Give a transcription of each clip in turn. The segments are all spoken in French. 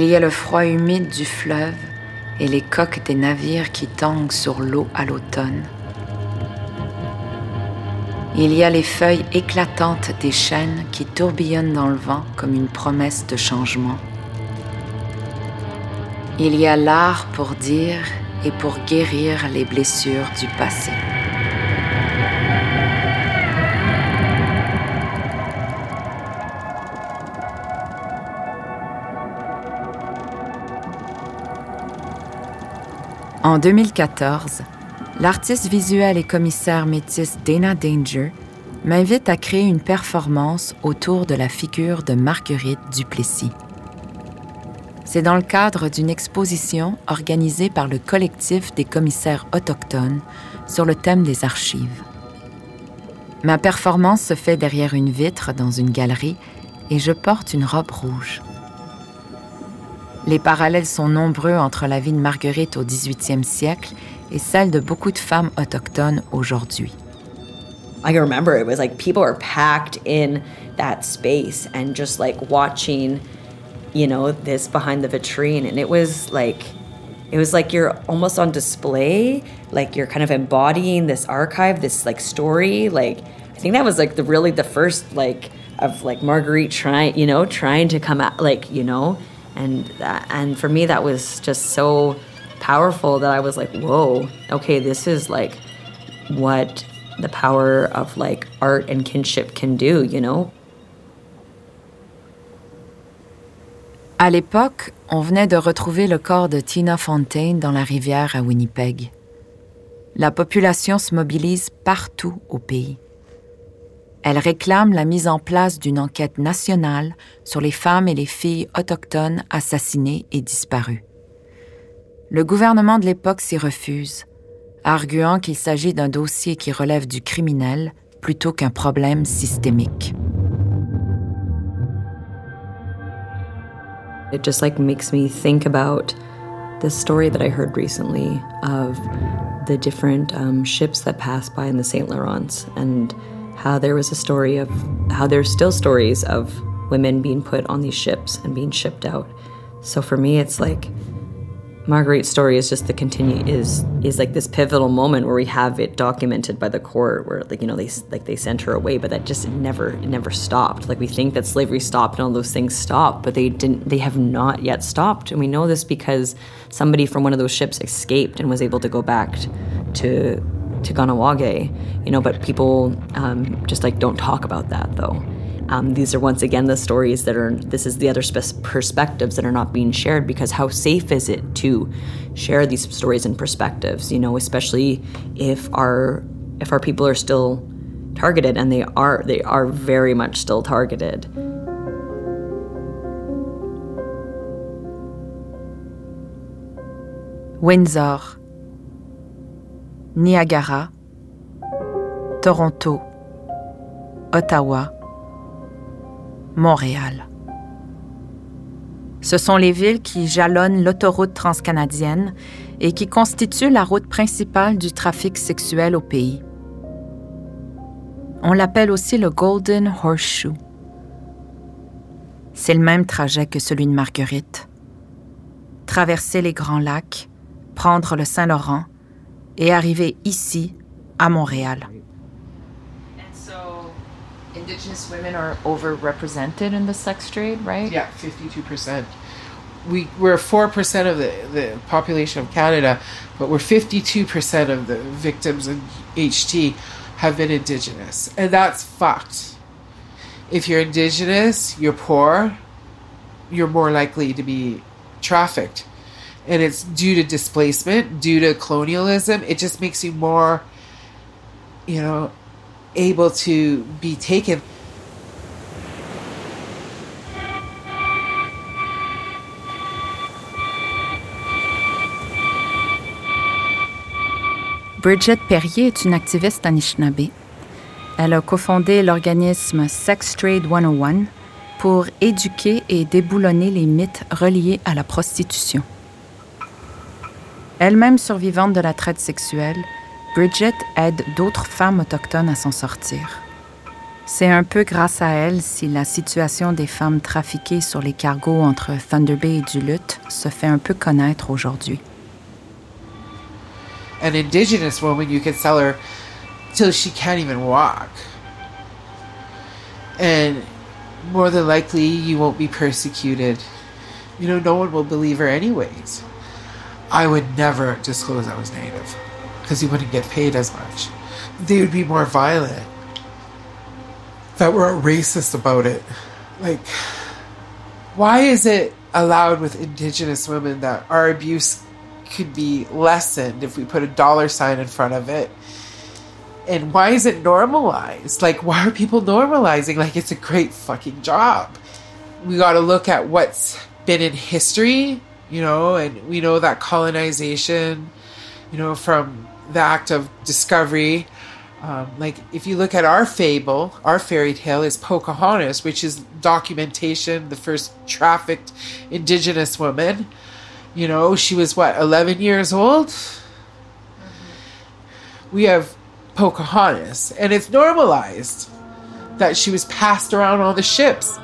Il y a le froid humide du fleuve et les coques des navires qui tanguent sur l'eau à l'automne. Il y a les feuilles éclatantes des chênes qui tourbillonnent dans le vent comme une promesse de changement. Il y a l'art pour dire et pour guérir les blessures du passé. En 2014, l'artiste visuel et commissaire métisse Dana Danger m'invite à créer une performance autour de la figure de Marguerite Duplessis. C'est dans le cadre d'une exposition organisée par le collectif des commissaires autochtones sur le thème des archives. Ma performance se fait derrière une vitre dans une galerie et je porte une robe rouge. Les parallèles sont nombreux entre la vie de Marguerite au 18e siècle et celle de beaucoup de femmes autochtones aujourd'hui. I remember it was like people were packed in that space and just like watching, you know, this behind the vitrine and it was like it was like you're almost on display, like you're kind of embodying this archive, this like story, like I think that was like the really the first like of like Marguerite trying, you know, trying to come out like, you know, and that, and for me that was just so powerful that I was like, whoa, okay, this is like what the power of like art and kinship can do, you know? À l'époque, on venait de retrouver le corps de Tina Fontaine dans la rivière à Winnipeg. La population se mobilise partout au pays. Elle réclame la mise en place d'une enquête nationale sur les femmes et les filles autochtones assassinées et disparues. Le gouvernement de l'époque s'y refuse, arguant qu'il s'agit d'un dossier qui relève du criminel plutôt qu'un problème systémique. Me how there was a story of how there's still stories of women being put on these ships and being shipped out. So for me, it's like Marguerite's story is just the continue is is like this pivotal moment where we have it documented by the court where like you know they like they sent her away but that just never never stopped like we think that slavery stopped and all those things stopped but they didn't they have not yet stopped and we know this because somebody from one of those ships escaped and was able to go back to to Ganawage, you know, but people um, just like don't talk about that though. Um, these are once again the stories that are, this is the other spe- perspectives that are not being shared because how safe is it to share these stories and perspectives, you know, especially if our, if our people are still targeted and they are, they are very much still targeted. Windsor Niagara, Toronto, Ottawa, Montréal. Ce sont les villes qui jalonnent l'autoroute transcanadienne et qui constituent la route principale du trafic sexuel au pays. On l'appelle aussi le Golden Horseshoe. C'est le même trajet que celui de Marguerite. Traverser les Grands Lacs, prendre le Saint-Laurent, et arrivé ici, à Montréal. Indigenous women are overrepresented in the sex trade, right? Yeah, 52%. We, we're 4% of the, the population of Canada, but we're 52% of the victims in HT have been Indigenous. And that's fucked. If you're Indigenous, you're poor, you're more likely to be trafficked and it's due to displacement, due to colonialism. It just makes you more, you know, able to be taken. Bridget Perrier est une activiste Anishinaabe. Elle a cofondé l'organisme Sex Trade 101 pour éduquer et déboulonner les mythes reliés à la prostitution. Elle-même survivante de la traite sexuelle, Bridget aide d'autres femmes autochtones à s'en sortir. C'est un peu grâce à elle si la situation des femmes trafiquées sur les cargos entre Thunder Bay et Duluth se fait un peu connaître aujourd'hui. An indigenous woman, you can sell her till she can't even walk. And more than likely, you won't be persecuted. You know, no one will believe her anyways. I would never disclose I was Native because you wouldn't get paid as much. They would be more violent. That were racist about it. Like, why is it allowed with Indigenous women that our abuse could be lessened if we put a dollar sign in front of it? And why is it normalized? Like, why are people normalizing? Like, it's a great fucking job. We got to look at what's been in history, you know, and we know that colonization, you know, from the act of discovery. Um, like, if you look at our fable, our fairy tale is Pocahontas, which is documentation, the first trafficked indigenous woman. You know, she was what, 11 years old? We have Pocahontas, and it's normalized that she was passed around on the ships.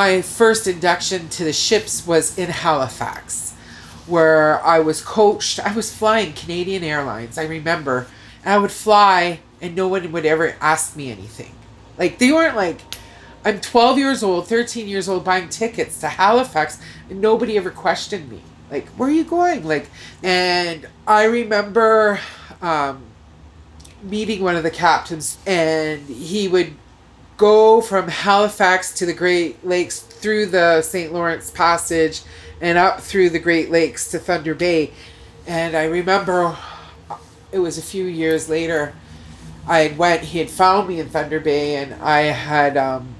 My first induction to the ships was in Halifax, where I was coached. I was flying Canadian Airlines, I remember and I would fly and no one would ever ask me anything. Like they weren't like I'm 12 years old, 13 years old buying tickets to Halifax and nobody ever questioned me. Like, where are you going? Like and I remember um, meeting one of the captains and he would go from Halifax to the Great Lakes through the St. Lawrence Passage and up through the Great Lakes to Thunder Bay. And I remember it was a few years later. I had went. He had found me in Thunder Bay, and I had. Um,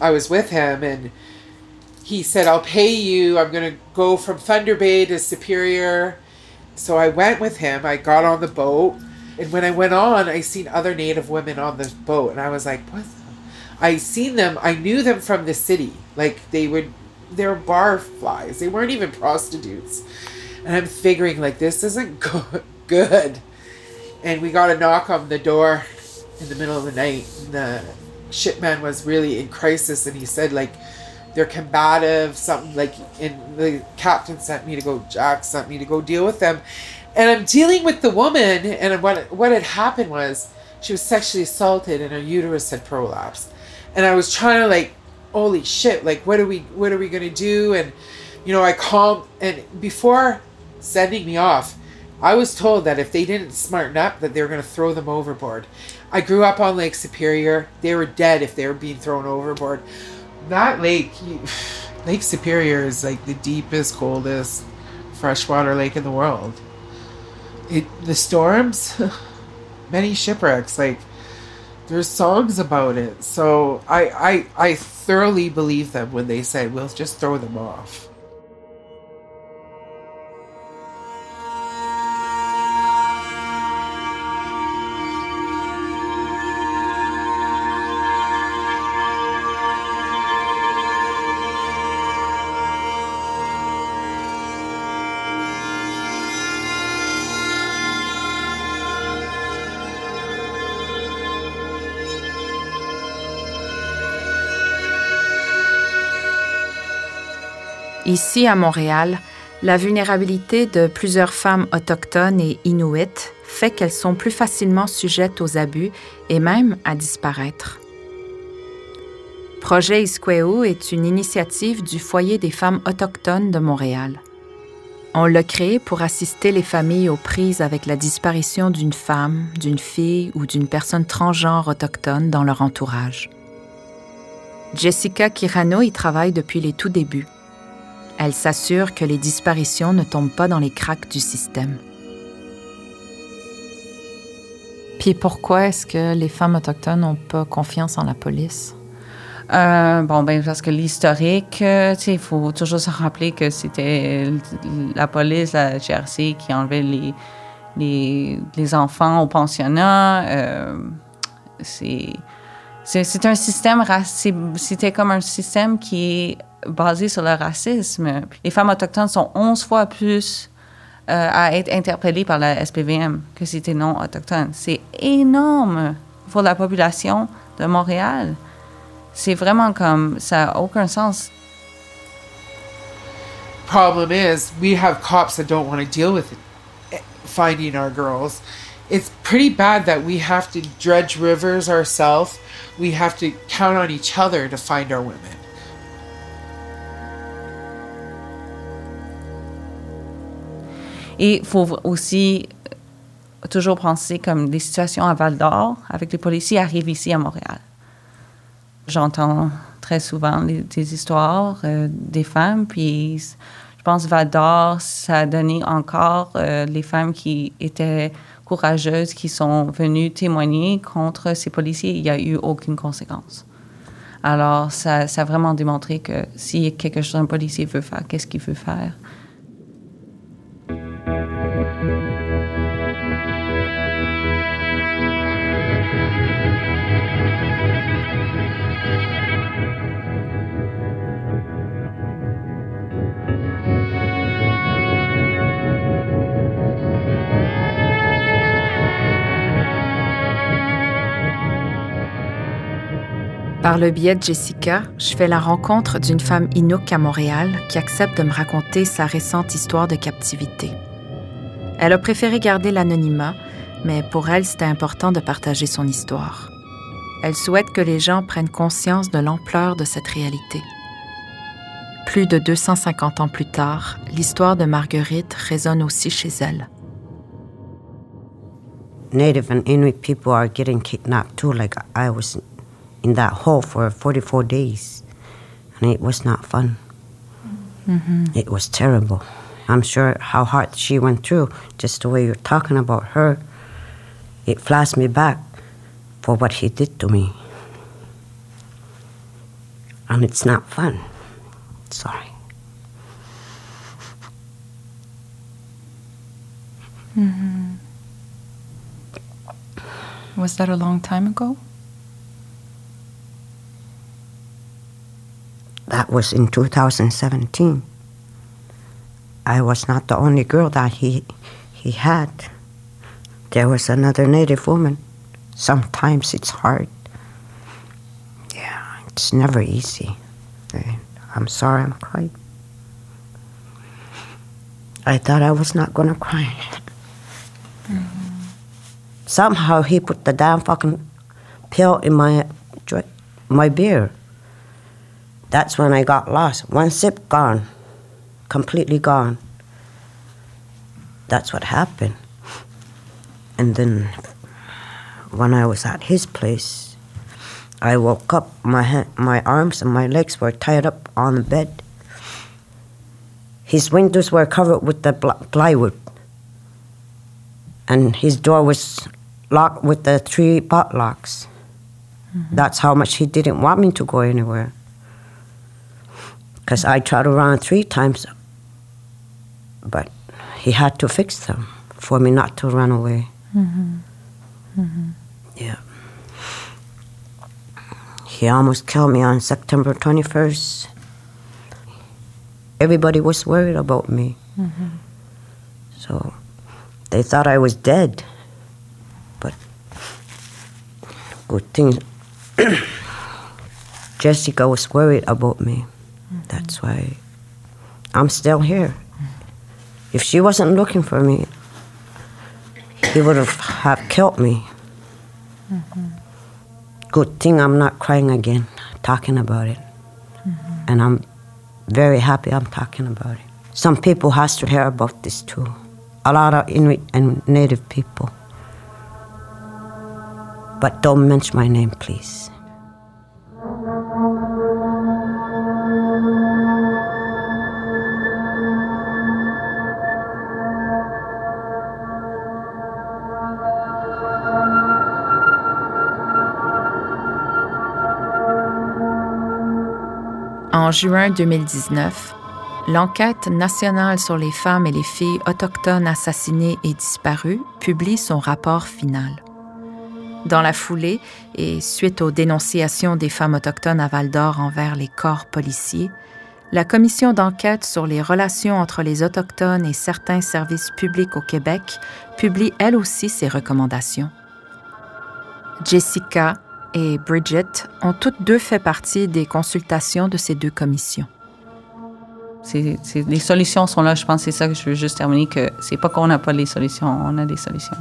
I was with him, and he said, "I'll pay you. I'm gonna go from Thunder Bay to Superior." So I went with him. I got on the boat, and when I went on, I seen other Native women on the boat, and I was like, "What?" I seen them. I knew them from the city. Like they would, they're bar flies. They weren't even prostitutes. And I'm figuring like this isn't good good. And we got a knock on the door in the middle of the night. the shipman was really in crisis, and he said like they're combative, something like. And the captain sent me to go. Jack sent me to go deal with them, and I'm dealing with the woman. And what what had happened was she was sexually assaulted, and her uterus had prolapsed. And I was trying to like, holy shit! Like, what are we what are we gonna do? And you know, I called, and before sending me off, I was told that if they didn't smarten up, that they were to throw them overboard. I grew up on Lake Superior. They were dead if they were being thrown overboard. That lake, Lake Superior is like the deepest, coldest freshwater lake in the world. It the storms, many shipwrecks. Like there's songs about it. So I I I thoroughly believe them when they say we'll just throw them off. Ici, à Montréal, la vulnérabilité de plusieurs femmes autochtones et inuites fait qu'elles sont plus facilement sujettes aux abus et même à disparaître. Projet Isqueo est une initiative du Foyer des femmes autochtones de Montréal. On l'a créé pour assister les familles aux prises avec la disparition d'une femme, d'une fille ou d'une personne transgenre autochtone dans leur entourage. Jessica Kirano y travaille depuis les tout débuts. Elle s'assure que les disparitions ne tombent pas dans les cracks du système. Puis pourquoi est-ce que les femmes autochtones n'ont pas confiance en la police? Euh, bon, ben, parce que l'historique, euh, tu sais, il faut toujours se rappeler que c'était la police, la GRC, qui enlevait les, les, les enfants au pensionnat. Euh, c'est C'est un système, c'était comme un système qui est basé sur le racisme. Les femmes autochtones sont 11 fois plus euh, à être interpellées par la SPVM que si c'était non autochtone. C'est énorme pour la population de Montréal. C'est vraiment comme ça n'a aucun sens. Problem is, we have cops that don't want to deal with it, finding our girls. It's pretty bad that we have to dredge rivers ourselves. We have to count on each other to find our women. Et faut aussi toujours penser comme des situations à Val d'Or avec les policiers arrivent ici à Montréal. J'entends très souvent des histoires euh, des femmes, puis je pense Val d'Or, ça a donné encore euh, les femmes qui étaient courageuses, qui sont venues témoigner contre ces policiers, il n'y a eu aucune conséquence. Alors, ça, ça a vraiment démontré que si quelque chose un policier veut faire, qu'est-ce qu'il veut faire? Par le biais de Jessica, je fais la rencontre d'une femme Inuk à Montréal qui accepte de me raconter sa récente histoire de captivité. Elle a préféré garder l'anonymat, mais pour elle, c'était important de partager son histoire. Elle souhaite que les gens prennent conscience de l'ampleur de cette réalité. Plus de 250 ans plus tard, l'histoire de Marguerite résonne aussi chez elle. In that hole for 44 days. And it was not fun. Mm-hmm. It was terrible. I'm sure how hard she went through, just the way you're talking about her, it flashed me back for what he did to me. And it's not fun. Sorry. Mm-hmm. Was that a long time ago? That was in 2017. I was not the only girl that he, he had. There was another Native woman. Sometimes it's hard. Yeah, it's never easy. I'm sorry I'm crying. I thought I was not gonna cry. Mm-hmm. Somehow he put the damn fucking pill in my my beer. That's when I got lost. One sip gone, completely gone. That's what happened. And then when I was at his place, I woke up. My hand, my arms and my legs were tied up on the bed. His windows were covered with the plywood, and his door was locked with the three pot locks. Mm-hmm. That's how much he didn't want me to go anywhere because I tried to run three times, but he had to fix them for me not to run away. Mm-hmm. Mm-hmm. Yeah. He almost killed me on September 21st. Everybody was worried about me. Mm-hmm. So they thought I was dead. But good thing Jessica was worried about me. That's why I'm still here. If she wasn't looking for me, he would have, have killed me. Mm-hmm. Good thing I'm not crying again, talking about it. Mm-hmm. And I'm very happy I'm talking about it. Some people has to hear about this too. A lot of Inuit and Native people. But don't mention my name, please. En juin 2019, l'enquête nationale sur les femmes et les filles autochtones assassinées et disparues publie son rapport final. Dans la foulée, et suite aux dénonciations des femmes autochtones à Val d'Or envers les corps policiers, la commission d'enquête sur les relations entre les Autochtones et certains services publics au Québec publie elle aussi ses recommandations. Jessica et Bridget ont toutes deux fait partie des consultations de ces deux commissions. les solutions sont là, je pense c'est ça que je veux juste terminer, que c'est pas qu'on n'a pas les solutions, on a des solutions.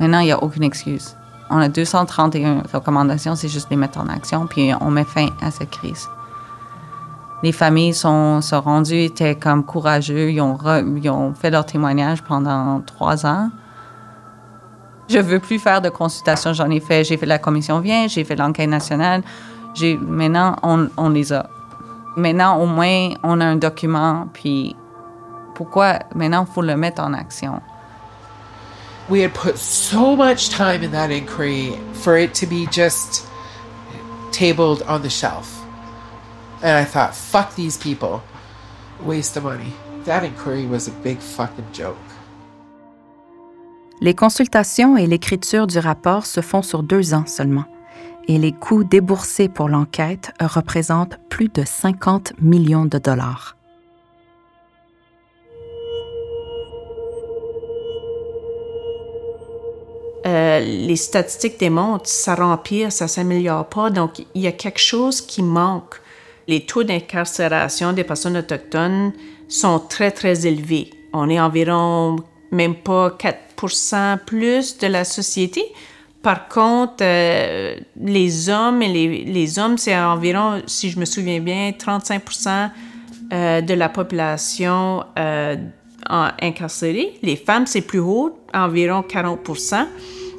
Maintenant, il n'y a aucune excuse. On a 231 recommandations, c'est juste les mettre en action, puis on met fin à cette crise les familles sont, sont rendues, étaient comme courageux. Ils ont, ils ont fait leur témoignage pendant trois ans. Je veux plus faire de consultation. J'en ai fait. J'ai fait la commission vient, j'ai fait l'enquête nationale. J'ai, maintenant, on, les a. Maintenant, au moins, on a un document. Puis, pourquoi maintenant, faut le mettre en action? We had put so much time in that inquiry for it to be just tabled on the shelf. And I thought, fuck these people. Waste of money. That inquiry was a big fucking joke. Les consultations et l'écriture du rapport se font sur deux ans seulement, et les coûts déboursés pour l'enquête représentent plus de 50 millions de dollars. Euh, les statistiques démontrent ça rempire, ça s'améliore pas, donc il y a quelque chose qui manque les taux d'incarcération des personnes autochtones sont très, très élevés. On est environ même pas 4% plus de la société. Par contre, euh, les hommes et les, les hommes, c'est environ, si je me souviens bien, 35 euh, de la population euh, incarcérée. Les femmes, c'est plus haut, environ 40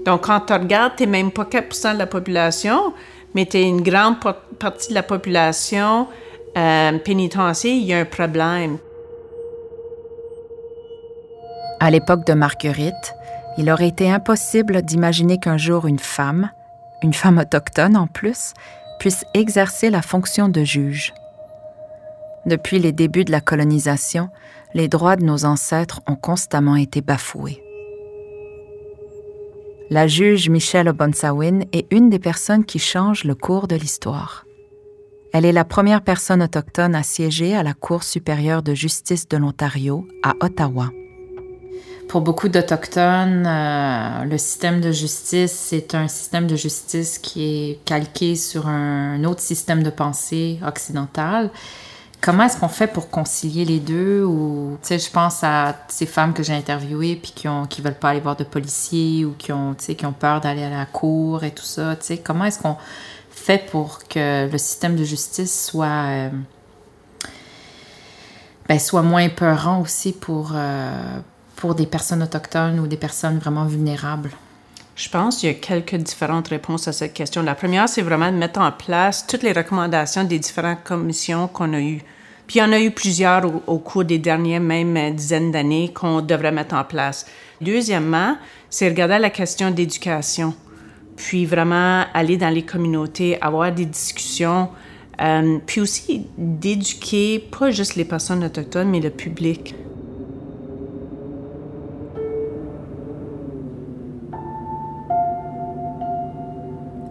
Donc, quand tu regardes, tu même pas 4% de la population, mais tu une grande partie de la population euh, pénitentiaire, il y a un problème. À l'époque de Marguerite, il aurait été impossible d'imaginer qu'un jour une femme, une femme autochtone en plus, puisse exercer la fonction de juge. Depuis les débuts de la colonisation, les droits de nos ancêtres ont constamment été bafoués. La juge Michelle Obonsawin est une des personnes qui changent le cours de l'histoire. Elle est la première personne autochtone à siéger à la Cour supérieure de justice de l'Ontario, à Ottawa. Pour beaucoup d'Autochtones, euh, le système de justice, c'est un système de justice qui est calqué sur un autre système de pensée occidental Comment est-ce qu'on fait pour concilier les deux ou je pense à ces femmes que j'ai interviewées puis qui ont qui veulent pas aller voir de policiers ou qui ont qui ont peur d'aller à la cour et tout ça, comment est-ce qu'on fait pour que le système de justice soit euh, ben, soit moins peurant aussi pour euh, pour des personnes autochtones ou des personnes vraiment vulnérables? Je pense qu'il y a quelques différentes réponses à cette question. La première, c'est vraiment de mettre en place toutes les recommandations des différentes commissions qu'on a eues. Puis il y en a eu plusieurs au, cours des dernières même euh, dizaines d'années qu'on devrait mettre en place. Deuxièmement, c'est regarder la question d'éducation. Puis vraiment aller dans les communautés, avoir des discussions, euh, puis aussi d'éduquer pas juste les personnes autochtones, mais le public.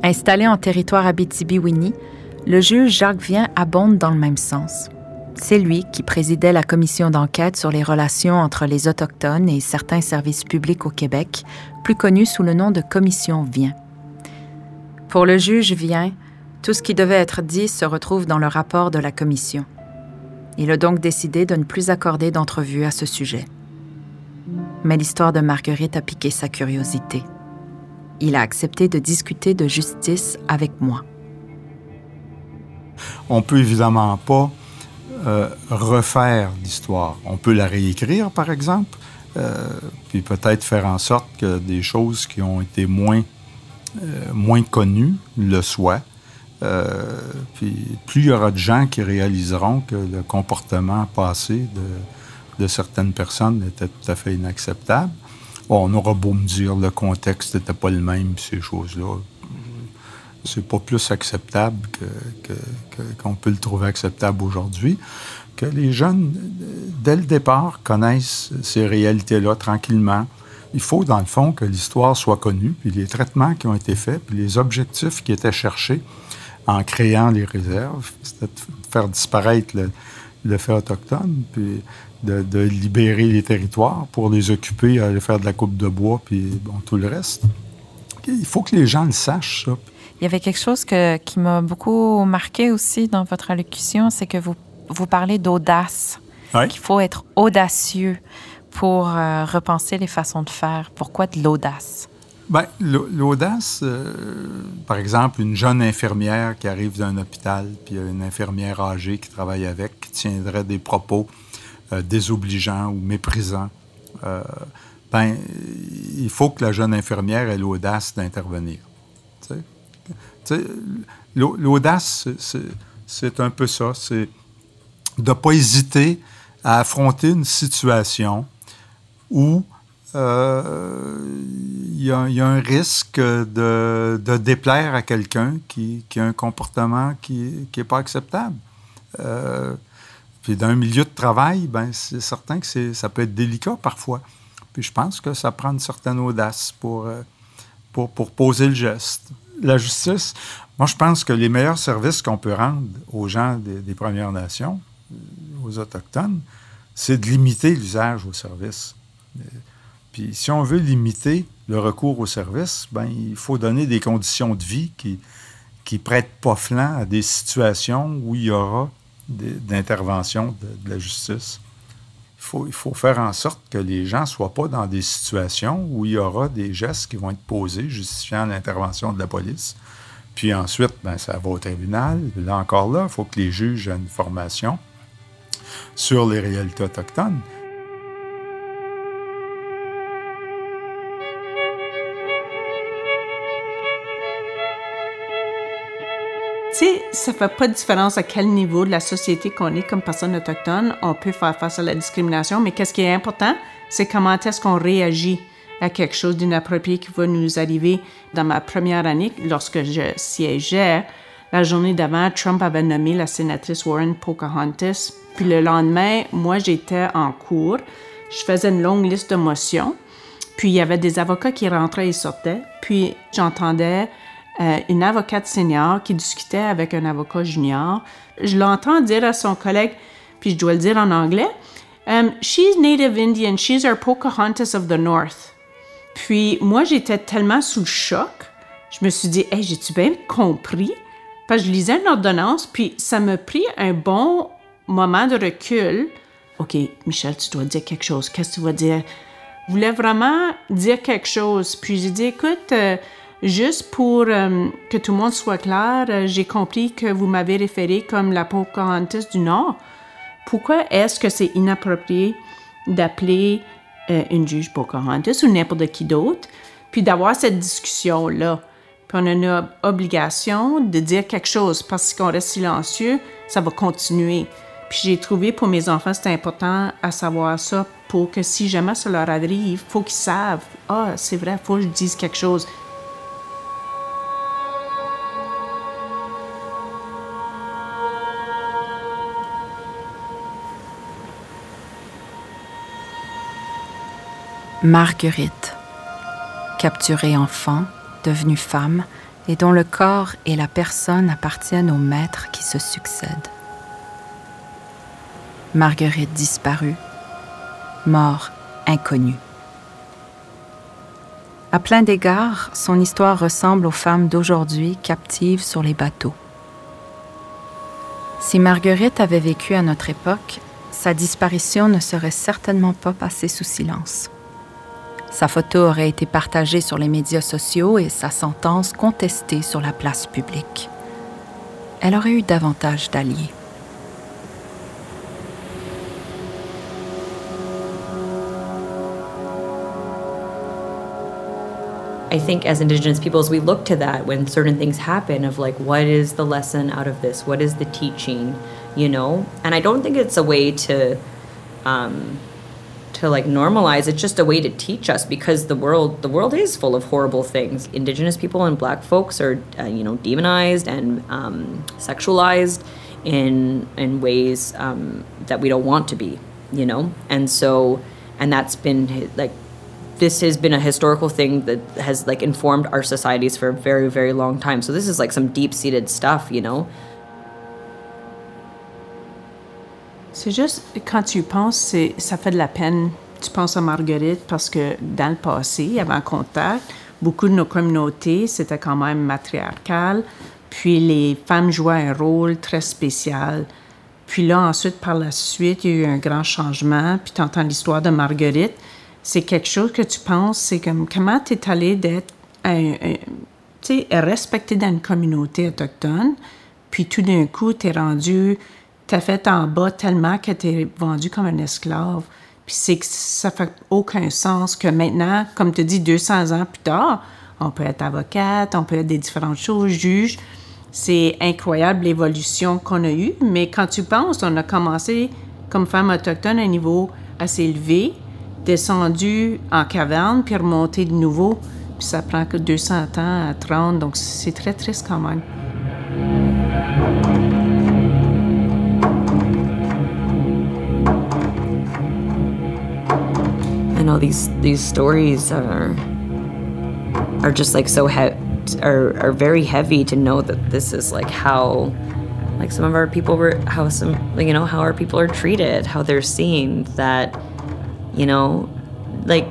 Installé en territoire Abitibi-Winnie, le juge Jacques Vien abonde dans le même sens. C'est lui qui présidait la commission d'enquête sur les relations entre les Autochtones et certains services publics au Québec, plus connue sous le nom de Commission Vien. Pour le juge Vien, tout ce qui devait être dit se retrouve dans le rapport de la commission. Il a donc décidé de ne plus accorder d'entrevue à ce sujet. Mais l'histoire de Marguerite a piqué sa curiosité. Il a accepté de discuter de justice avec moi. On peut évidemment pas euh, refaire l'histoire. On peut la réécrire, par exemple, euh, puis peut-être faire en sorte que des choses qui ont été moins, euh, connues le soient. puis plus il y aura de gens qui réaliseront que le comportement passé de certaines personnes était tout à fait inacceptable, on aura beau me dire le contexte n'était pas le même, ces choses-là. C'est pas plus acceptable qu'on peut le trouver acceptable aujourd'hui, que les jeunes, dès le départ, connaissent ces réalités-là tranquillement, il faut, dans le fond, que l'histoire soit connue, puis les traitements qui ont été faits, puis les objectifs qui étaient cherchés en créant les réserves, c'était de faire disparaître le, fait autochtone, de, libérer les territoires pour les occuper, aller faire de la coupe de bois, puis bon, tout le reste. Il faut que les gens le sachent, ça. Il y avait quelque chose que, qui m'a beaucoup marqué aussi dans votre allocution, c'est que vous, vous parlez d'audace. Qu'il faut être audacieux pour euh, repenser les façons de faire. Pourquoi de l'audace? Bien, l'audace, euh, par exemple, une jeune infirmière qui arrive d'un hôpital, puis une infirmière âgée qui travaille avec, qui tiendrait des propos euh, désobligeants ou méprisants. ben, il faut que la jeune infirmière ait l'audace d'intervenir. L'audace, c'est un peu ça. C'est de ne pas hésiter à affronter une situation où euh, il y, a un risque de, déplaire à quelqu'un qui, a un comportement qui n'est pas acceptable. Euh, puis dans un milieu de travail, ben, c'est certain que ça peut être délicat parfois. Puis je pense que ça prend une certaine audace pour, euh, pour, poser le geste. La justice, moi je pense que les meilleurs services qu'on peut rendre aux gens des, Premières Nations, aux Autochtones, c'est de limiter l'usage au service. Puis si on veut limiter le recours au service, ben, il faut donner des conditions de vie qui qui prêtent pas flanc à des situations où il y aura d'intervention de, la justice. Il faut, faut faire en sorte que les gens ne soient pas dans des situations où il y aura des gestes qui vont être posés justifiant l'intervention de la police. Puis ensuite, ben, ça va au tribunal. Là encore, là, il faut que les juges aient une formation sur les réalités autochtones. Ça fait pas de différence à quel niveau de la société qu'on est comme personne autochtone, on peut faire face à la discrimination, mais qu'est-ce qui est important, c'est comment est-ce qu'on réagit à quelque chose d'inapproprié qui va nous arriver. Dans ma première année, lorsque je siégeais, la journée d'avant, Trump avait nommé la sénatrice Warren Pocahontas. Puis le lendemain, moi, j'étais en cours. Je faisais une longue liste de motions. Puis il y avait des avocats qui rentraient et sortaient. Puis j'entendais euh, une avocate senior qui discutait avec un avocat junior. Je l'entends dire à son collègue, puis je dois le dire en anglais, um, She's Native Indian, she's our Pocahontas of the North. Puis moi, j'étais tellement sous le choc, je me suis dit, hey, j'ai-tu bien compris? Parce que je lisais une ordonnance, puis ça m'a pris un bon moment de recul. OK, Michel, tu dois dire quelque chose. Qu'est-ce que tu vas dire? Je voulais vraiment dire quelque chose. Puis j'ai dit, écoute, euh, Juste pour euh, que tout le monde soit clair, euh, j'ai compris que vous m'avez référé comme la Pocahontas du Nord. Pourquoi est-ce que c'est inapproprié d'appeler euh, une juge Pocahontas ou n'importe qui d'autre, puis d'avoir cette discussion-là? Puis on a une obligation de dire quelque chose parce qu'on reste silencieux, ça va continuer. Puis j'ai trouvé pour mes enfants, c'est important à savoir ça pour que si jamais ça leur arrive, il faut qu'ils savent. Ah, c'est vrai, il faut que je dise quelque chose. Marguerite, capturée enfant, devenue femme, et dont le corps et la personne appartiennent aux maîtres qui se succèdent. Marguerite disparue, mort inconnue. À plein d'égards, son histoire ressemble aux femmes d'aujourd'hui captives sur les bateaux. Si Marguerite avait vécu à notre époque, sa disparition ne serait certainement pas passée sous silence. Sa photo aurait été partagée sur les médias sociaux et sa sentence contestée sur la place publique. Elle aurait eu davantage d'alliés. I think as Indigenous peoples, we look to that when certain things happen of like, what is the lesson out of this? What is the teaching? You know? And I don't think it's a way to um, to like normalize. It's just a way to teach us because the world the world is full of horrible things. Indigenous people and black folks are uh, you know demonized and um, sexualized in in ways um, that we don't want to be you know? And so and that's been like this has been a historical thing that has like informed our societies for a very very long time. So this is like some deep-seated stuff you know C'est juste, quand tu y penses, ça fait de la peine. Tu penses à Marguerite parce que dans le passé, avant contact, beaucoup de nos communautés, c'était quand même matriarcal. Puis les femmes jouaient un rôle très spécial. Puis là, ensuite, par la suite, il y a eu un grand changement. Puis tu entends l'histoire de Marguerite. C'est quelque chose que tu penses, c'est comme comment tu es allé d'être respecté dans une communauté autochtone. Puis tout d'un coup, tu es rendu t'as fait en bas tellement que t'es vendu comme un esclave. Puis c'est que ça fait aucun sens que maintenant, comme tu dis, 200 ans plus tard, on peut être avocate, on peut être des différentes choses, juge. C'est incroyable l'évolution qu'on a eue, mais quand tu penses, on a commencé comme femme autochtone à un niveau assez élevé, descendu en caverne, puis remonté de nouveau. Puis ça prend que 200 ans à 30, donc c'est très triste quand même. Know these these stories are are just like so he- are are very heavy to know that this is like how like some of our people were how some you know how our people are treated, how they're seen that you know like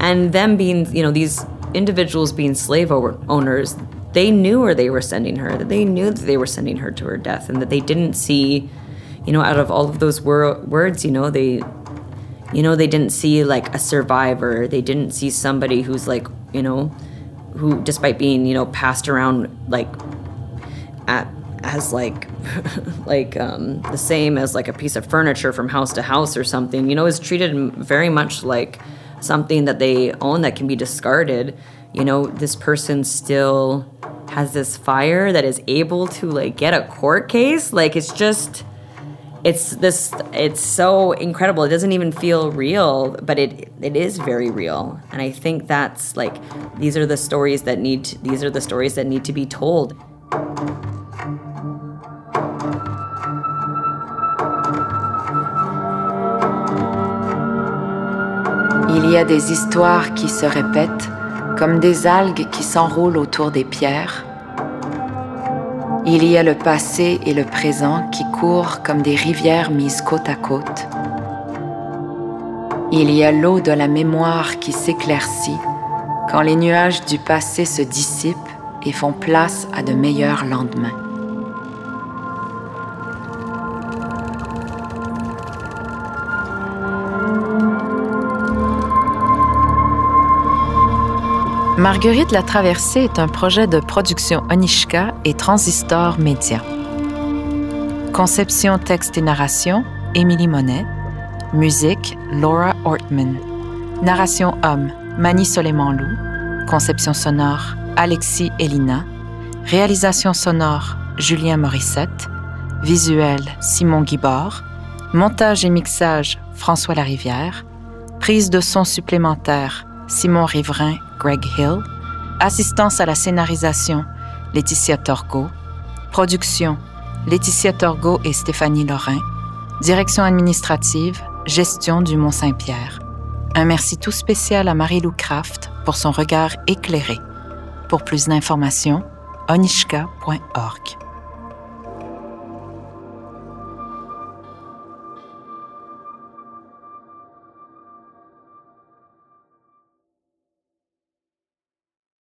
and them being you know these individuals being slave owners they knew where they were sending her that they knew that they were sending her to her death and that they didn't see you know out of all of those wor- words you know they you know they didn't see like a survivor. They didn't see somebody who's like you know who despite being you know passed around like at as like like um, the same as like a piece of furniture from house to house or something you know is treated very much like something that they own that can be discarded. You know this person still has this fire that is able to like get a court case. Like it's just it's this it's so incredible. It doesn't even feel real but it it is very real. And i think that's like these are the stories that need to, these are the stories that need to be told. Il y a des histoires qui se répètent comme des algues qui s'enroulent autour des pierres. Il y a le passé et le présent qui courent comme des rivières mises côte à côte. Il y a l'eau de la mémoire qui s'éclaircit quand les nuages du passé se dissipent et font place à de meilleurs lendemains. Marguerite la Traversée est un projet de production Onishka et Transistor Média. Conception, texte et narration, Émilie Monet. Musique, Laura Ortman. Narration homme, Mani Soleiman-Lou. Conception sonore, Alexis Elina. Réalisation sonore, Julien Morissette. Visuel, Simon Guibord. Montage et mixage, François Larivière. Prise de son supplémentaire, Simon Riverain, Greg Hill. Assistance à la scénarisation, Laetitia Torgo. Production, Laetitia Torgo et Stéphanie Lorrain. Direction administrative, Gestion du Mont-Saint-Pierre. Un merci tout spécial à Marie-Lou Kraft pour son regard éclairé. Pour plus d'informations, onishka.org.